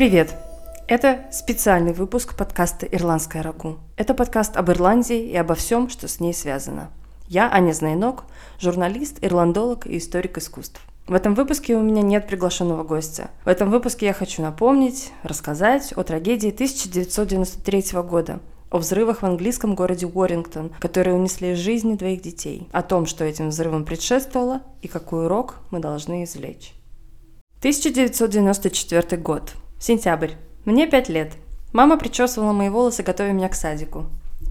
Привет! Это специальный выпуск подкаста «Ирландская рагу». Это подкаст об Ирландии и обо всем, что с ней связано. Я Аня Знайнок, журналист, ирландолог и историк искусств. В этом выпуске у меня нет приглашенного гостя. В этом выпуске я хочу напомнить, рассказать о трагедии 1993 года, о взрывах в английском городе Уоррингтон, которые унесли жизни двоих детей, о том, что этим взрывам предшествовало и какой урок мы должны извлечь. 1994 год. Сентябрь. Мне пять лет. Мама причесывала мои волосы, готовя меня к садику.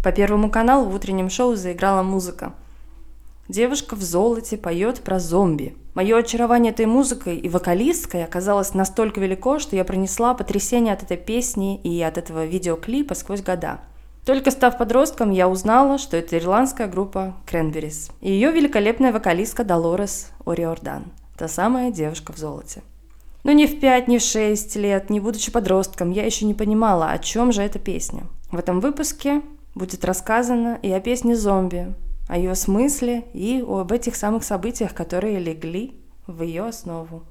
По Первому каналу в утреннем шоу заиграла музыка. Девушка в золоте поет про зомби. Мое очарование этой музыкой и вокалисткой оказалось настолько велико, что я пронесла потрясение от этой песни и от этого видеоклипа сквозь года. Только став подростком, я узнала, что это ирландская группа Кренберис и ее великолепная вокалистка Долорес Ориордан, та самая девушка в золоте. Но ни в пять, ни в шесть лет, не будучи подростком, я еще не понимала, о чем же эта песня. В этом выпуске будет рассказано и о песне «Зомби», о ее смысле и об этих самых событиях, которые легли в ее основу.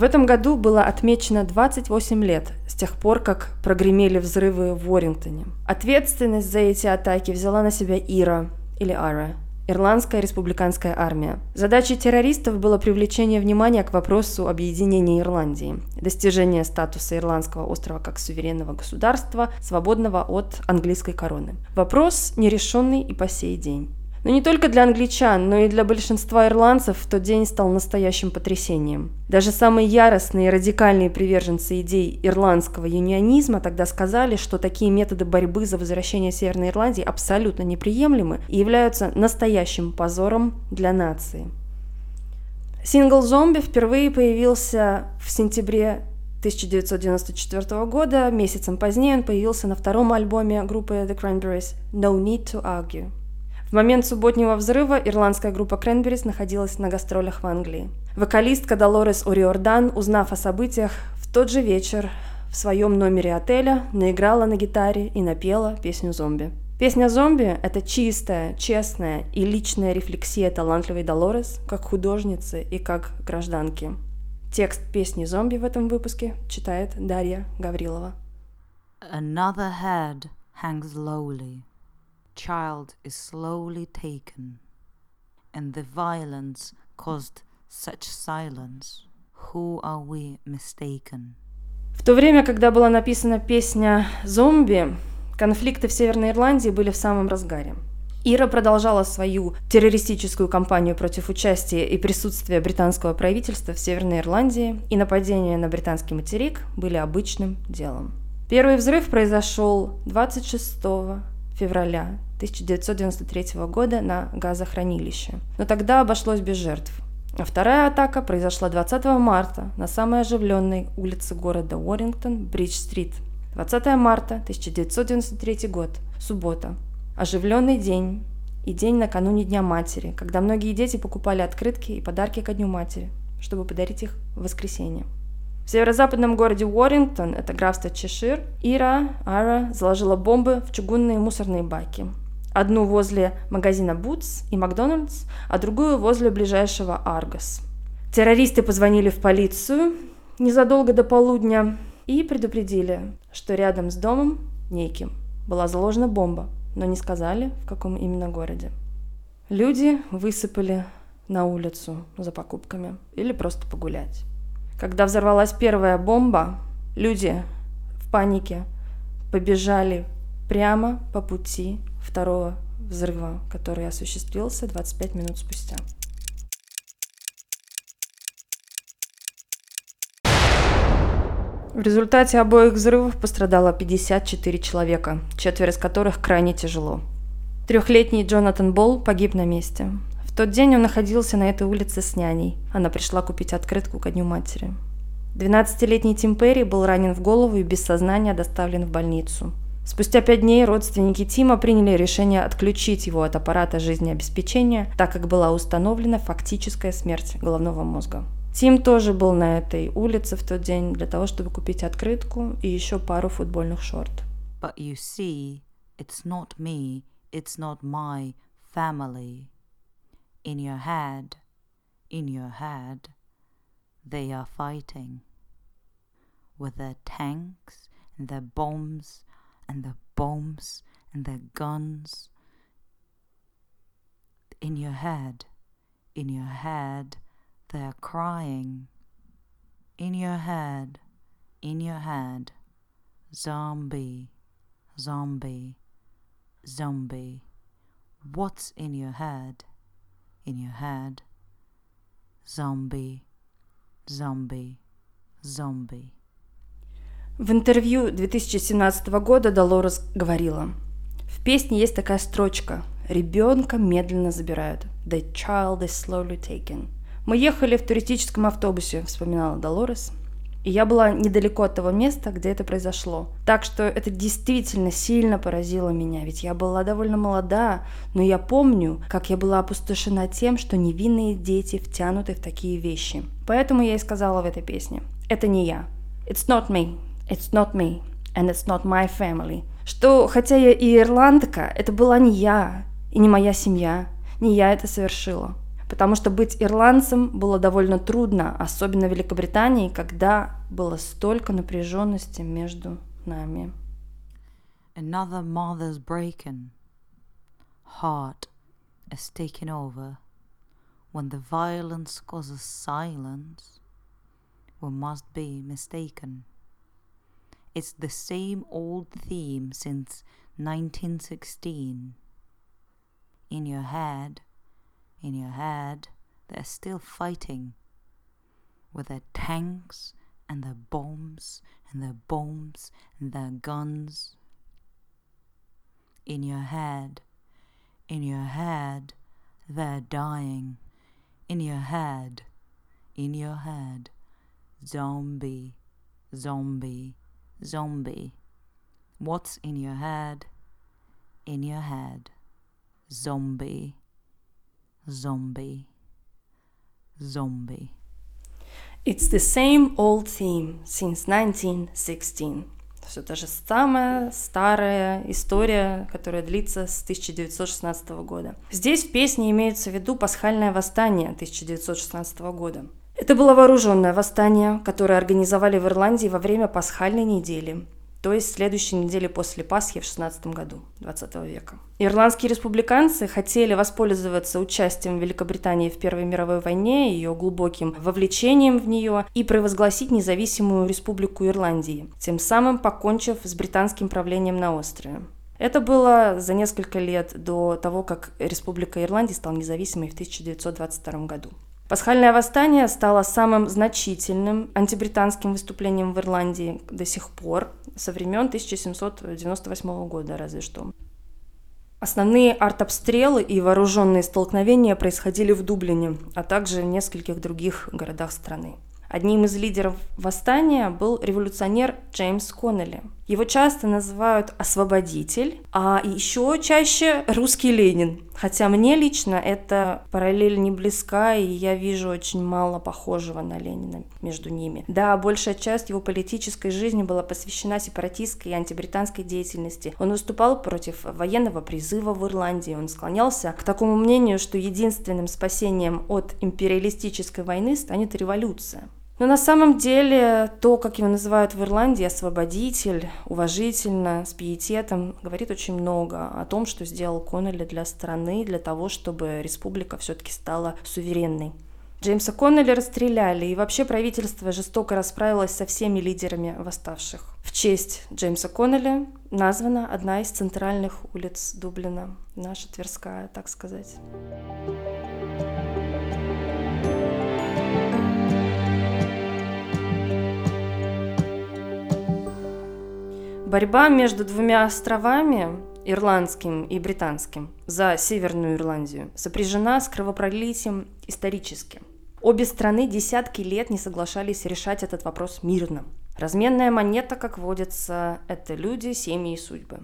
В этом году было отмечено 28 лет с тех пор, как прогремели взрывы в Уоррингтоне. Ответственность за эти атаки взяла на себя Ира, или Ара, Ирландская республиканская армия. Задачей террористов было привлечение внимания к вопросу объединения Ирландии, достижение статуса Ирландского острова как суверенного государства, свободного от английской короны. Вопрос нерешенный и по сей день. Но не только для англичан, но и для большинства ирландцев в тот день стал настоящим потрясением. Даже самые яростные и радикальные приверженцы идей ирландского юнионизма тогда сказали, что такие методы борьбы за возвращение Северной Ирландии абсолютно неприемлемы и являются настоящим позором для нации. Сингл «Зомби» впервые появился в сентябре 1994 года. Месяцем позднее он появился на втором альбоме группы The Cranberries «No Need to Argue». В момент субботнего взрыва ирландская группа Кренберис находилась на гастролях в Англии. Вокалистка Долорес Ориордан, узнав о событиях, в тот же вечер в своем номере отеля наиграла на гитаре и напела песню «Зомби». Песня «Зомби» — это чистая, честная и личная рефлексия талантливой Долорес как художницы и как гражданки. Текст песни «Зомби» в этом выпуске читает Дарья Гаврилова. Another head hangs lowly child is slowly taken, and the violence caused such silence. Who are we mistaken? В то время, когда была написана песня «Зомби», конфликты в Северной Ирландии были в самом разгаре. Ира продолжала свою террористическую кампанию против участия и присутствия британского правительства в Северной Ирландии, и нападения на британский материк были обычным делом. Первый взрыв произошел 26 февраля 1993 года на газохранилище. Но тогда обошлось без жертв. А вторая атака произошла 20 марта на самой оживленной улице города Уоррингтон, Бридж-стрит. 20 марта 1993 год, суббота. Оживленный день и день накануне Дня Матери, когда многие дети покупали открытки и подарки ко Дню Матери, чтобы подарить их в воскресенье. В северо-западном городе Уоррингтон, это графство Чешир, Ира, Ара заложила бомбы в чугунные мусорные баки. Одну возле магазина Boots и Макдональдс, а другую возле ближайшего Аргос. Террористы позвонили в полицию незадолго до полудня и предупредили, что рядом с домом неким была заложена бомба, но не сказали, в каком именно городе. Люди высыпали на улицу за покупками или просто погулять. Когда взорвалась первая бомба, люди в панике побежали прямо по пути второго взрыва, который осуществился 25 минут спустя. В результате обоих взрывов пострадало 54 человека, четверо из которых крайне тяжело. Трехлетний Джонатан Болл погиб на месте. В тот день он находился на этой улице с няней. Она пришла купить открытку ко дню матери. 12-летний Тим Перри был ранен в голову и без сознания доставлен в больницу. Спустя пять дней родственники Тима приняли решение отключить его от аппарата жизнеобеспечения, так как была установлена фактическая смерть головного мозга. Тим тоже был на этой улице в тот день для того, чтобы купить открытку и еще пару футбольных шорт. But you see, it's not me, it's not my family. In your head, in your head, they are fighting with their tanks and their bombs and the bombs and the guns. In your head, in your head, they're crying. In your head, in your head, zombie, zombie, zombie. What's in your head? In your head, zombie, zombie, zombie. В интервью 2017 года Долорес говорила, в песне есть такая строчка «Ребенка медленно забирают». «The child is slowly taken». Мы ехали в туристическом автобусе, вспоминала Долорес, и я была недалеко от того места, где это произошло. Так что это действительно сильно поразило меня, ведь я была довольно молода, но я помню, как я была опустошена тем, что невинные дети втянуты в такие вещи. Поэтому я и сказала в этой песне, это не я. It's not me. It's not me. And it's not my family. Что, хотя я и ирландка, это была не я и не моя семья. Не я это совершила. Потому что быть ирландцем было довольно трудно, особенно в Великобритании, когда было столько напряженности между нами. Another mother's breaking. Heart is taken over. When the violence causes silence, we must be mistaken. It's the same old theme since 1916. In your head, in your head, they're still fighting with their tanks and their bombs and their bombs and their guns. In your head, in your head, they're dying. In your head, in your head, zombie, zombie, zombie. What's in your head? In your head, zombie, zombie, zombie. It's the same old theme since 1916. Все та же самая старая история, которая длится с 1916 года. Здесь в песне имеется в виду пасхальное восстание 1916 года. Это было вооруженное восстание, которое организовали в Ирландии во время пасхальной недели, то есть следующей недели после Пасхи в 16 году 20 века. Ирландские республиканцы хотели воспользоваться участием Великобритании в Первой мировой войне, ее глубоким вовлечением в нее и провозгласить независимую республику Ирландии, тем самым покончив с британским правлением на острове. Это было за несколько лет до того, как Республика Ирландия стала независимой в 1922 году. Пасхальное восстание стало самым значительным антибританским выступлением в Ирландии до сих пор, со времен 1798 года разве что. Основные артобстрелы и вооруженные столкновения происходили в Дублине, а также в нескольких других городах страны. Одним из лидеров восстания был революционер Джеймс Коннелли. Его часто называют освободитель, а еще чаще русский Ленин. Хотя мне лично эта параллель не близка, и я вижу очень мало похожего на Ленина между ними. Да, большая часть его политической жизни была посвящена сепаратистской и антибританской деятельности. Он выступал против военного призыва в Ирландии. Он склонялся к такому мнению, что единственным спасением от империалистической войны станет революция. Но на самом деле то, как его называют в Ирландии, освободитель, уважительно, с пиететом, говорит очень много о том, что сделал Коннелли для страны, для того, чтобы республика все-таки стала суверенной. Джеймса Коннелли расстреляли, и вообще правительство жестоко расправилось со всеми лидерами восставших. В честь Джеймса Коннелли названа одна из центральных улиц Дублина, наша Тверская, так сказать. Борьба между двумя островами, ирландским и британским, за Северную Ирландию сопряжена с кровопролитием историческим. Обе страны десятки лет не соглашались решать этот вопрос мирно. Разменная монета, как водится, это люди, семьи и судьбы.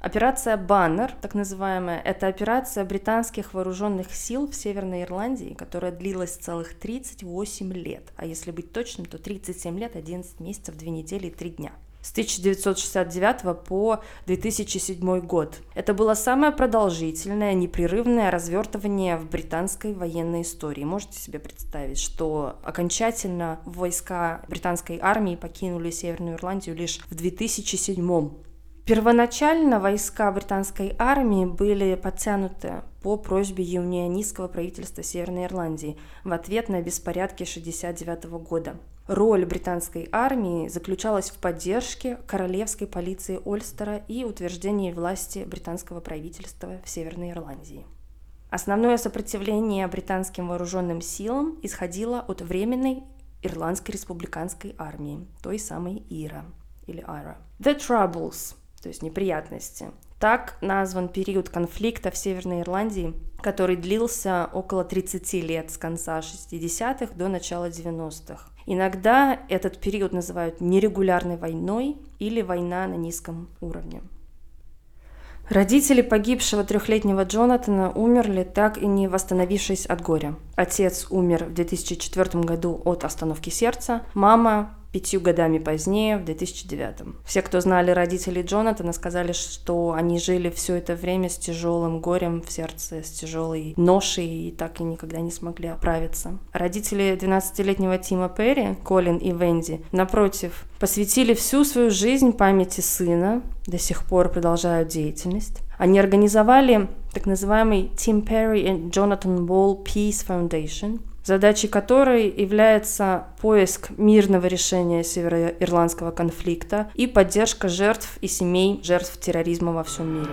Операция «Баннер», так называемая, это операция британских вооруженных сил в Северной Ирландии, которая длилась целых 38 лет, а если быть точным, то 37 лет, 11 месяцев, 2 недели и 3 дня – с 1969 по 2007 год. Это было самое продолжительное, непрерывное развертывание в британской военной истории. Можете себе представить, что окончательно войска британской армии покинули Северную Ирландию лишь в 2007 Первоначально войска британской армии были подтянуты по просьбе юнионистского правительства Северной Ирландии в ответ на беспорядки 1969 года. Роль британской армии заключалась в поддержке королевской полиции Ольстера и утверждении власти британского правительства в Северной Ирландии. Основное сопротивление британским вооруженным силам исходило от Временной Ирландской республиканской армии, той самой ИРА или АРА. The Troubles то есть неприятности. Так назван период конфликта в Северной Ирландии, который длился около 30 лет с конца 60-х до начала 90-х. Иногда этот период называют нерегулярной войной или война на низком уровне. Родители погибшего трехлетнего Джонатана умерли, так и не восстановившись от горя. Отец умер в 2004 году от остановки сердца, мама пятью годами позднее, в 2009. Все, кто знали родителей Джонатана, сказали, что они жили все это время с тяжелым горем в сердце, с тяжелой ношей и так и никогда не смогли оправиться. Родители 12-летнего Тима Перри, Колин и Венди, напротив, посвятили всю свою жизнь памяти сына, до сих пор продолжают деятельность. Они организовали так называемый Tim Perry and Jonathan Wall Peace Foundation – задачей которой является поиск мирного решения североирландского конфликта и поддержка жертв и семей жертв терроризма во всем мире.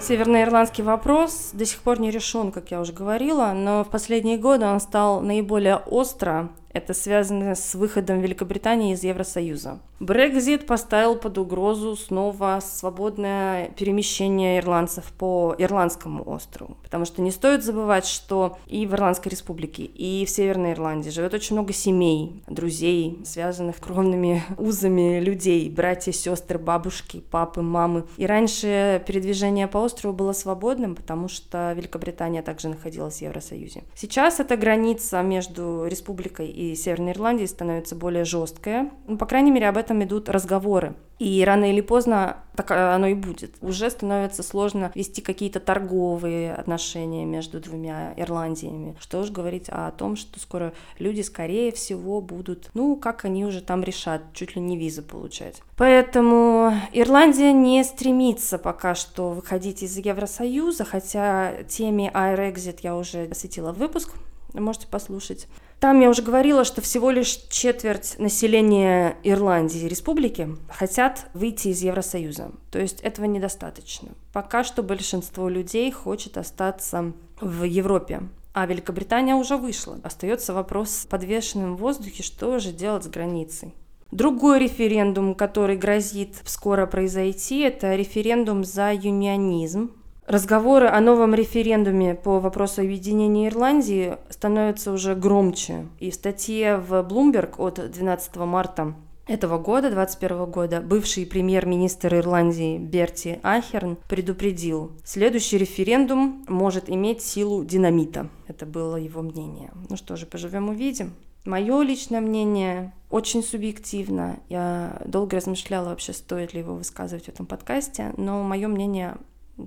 Северноирландский вопрос до сих пор не решен, как я уже говорила, но в последние годы он стал наиболее остро это связано с выходом Великобритании из Евросоюза. Брекзит поставил под угрозу снова свободное перемещение ирландцев по Ирландскому острову. Потому что не стоит забывать, что и в Ирландской республике, и в Северной Ирландии живет очень много семей, друзей, связанных кровными узами людей, братья, сестры, бабушки, папы, мамы. И раньше передвижение по острову было свободным, потому что Великобритания также находилась в Евросоюзе. Сейчас эта граница между республикой и и Северной Ирландии становится более жесткая. Ну, по крайней мере, об этом идут разговоры. И рано или поздно так оно и будет. Уже становится сложно вести какие-то торговые отношения между двумя Ирландиями. Что уж говорить о том, что скоро люди, скорее всего, будут, ну, как они уже там решат, чуть ли не визы получать. Поэтому Ирландия не стремится пока что выходить из Евросоюза, хотя теме iRexit я уже осветила выпуск, можете послушать. Там я уже говорила, что всего лишь четверть населения Ирландии, республики, хотят выйти из Евросоюза. То есть этого недостаточно. Пока что большинство людей хочет остаться в Европе. А Великобритания уже вышла. Остается вопрос подвешенным в воздухе, что же делать с границей. Другой референдум, который грозит скоро произойти, это референдум за юнионизм. Разговоры о новом референдуме по вопросу объединения Ирландии становятся уже громче. И в статье в Bloomberg от 12 марта этого года, 2021 года, бывший премьер-министр Ирландии Берти Ахерн предупредил, следующий референдум может иметь силу динамита. Это было его мнение. Ну что же, поживем увидим. Мое личное мнение очень субъективно. Я долго размышляла вообще, стоит ли его высказывать в этом подкасте, но мое мнение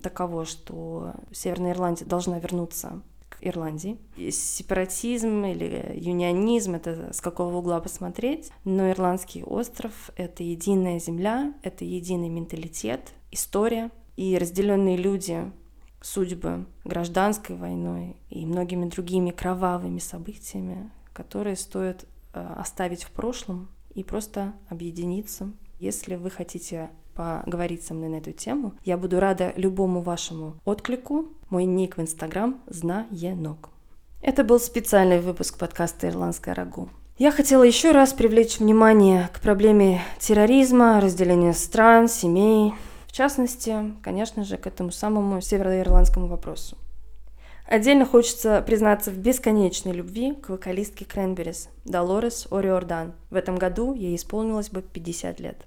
таково, что Северная Ирландия должна вернуться к Ирландии. И сепаратизм или юнионизм — это с какого угла посмотреть, но Ирландский остров — это единая земля, это единый менталитет, история, и разделенные люди судьбы гражданской войной и многими другими кровавыми событиями, которые стоит э, оставить в прошлом и просто объединиться. Если вы хотите поговорить со мной на эту тему. Я буду рада любому вашему отклику. Мой ник в Инстаграм – знаенок. Это был специальный выпуск подкаста «Ирландская рагу». Я хотела еще раз привлечь внимание к проблеме терроризма, разделения стран, семей, в частности, конечно же, к этому самому североирландскому вопросу. Отдельно хочется признаться в бесконечной любви к вокалистке Кренберис, Долорес Ориордан. В этом году ей исполнилось бы 50 лет.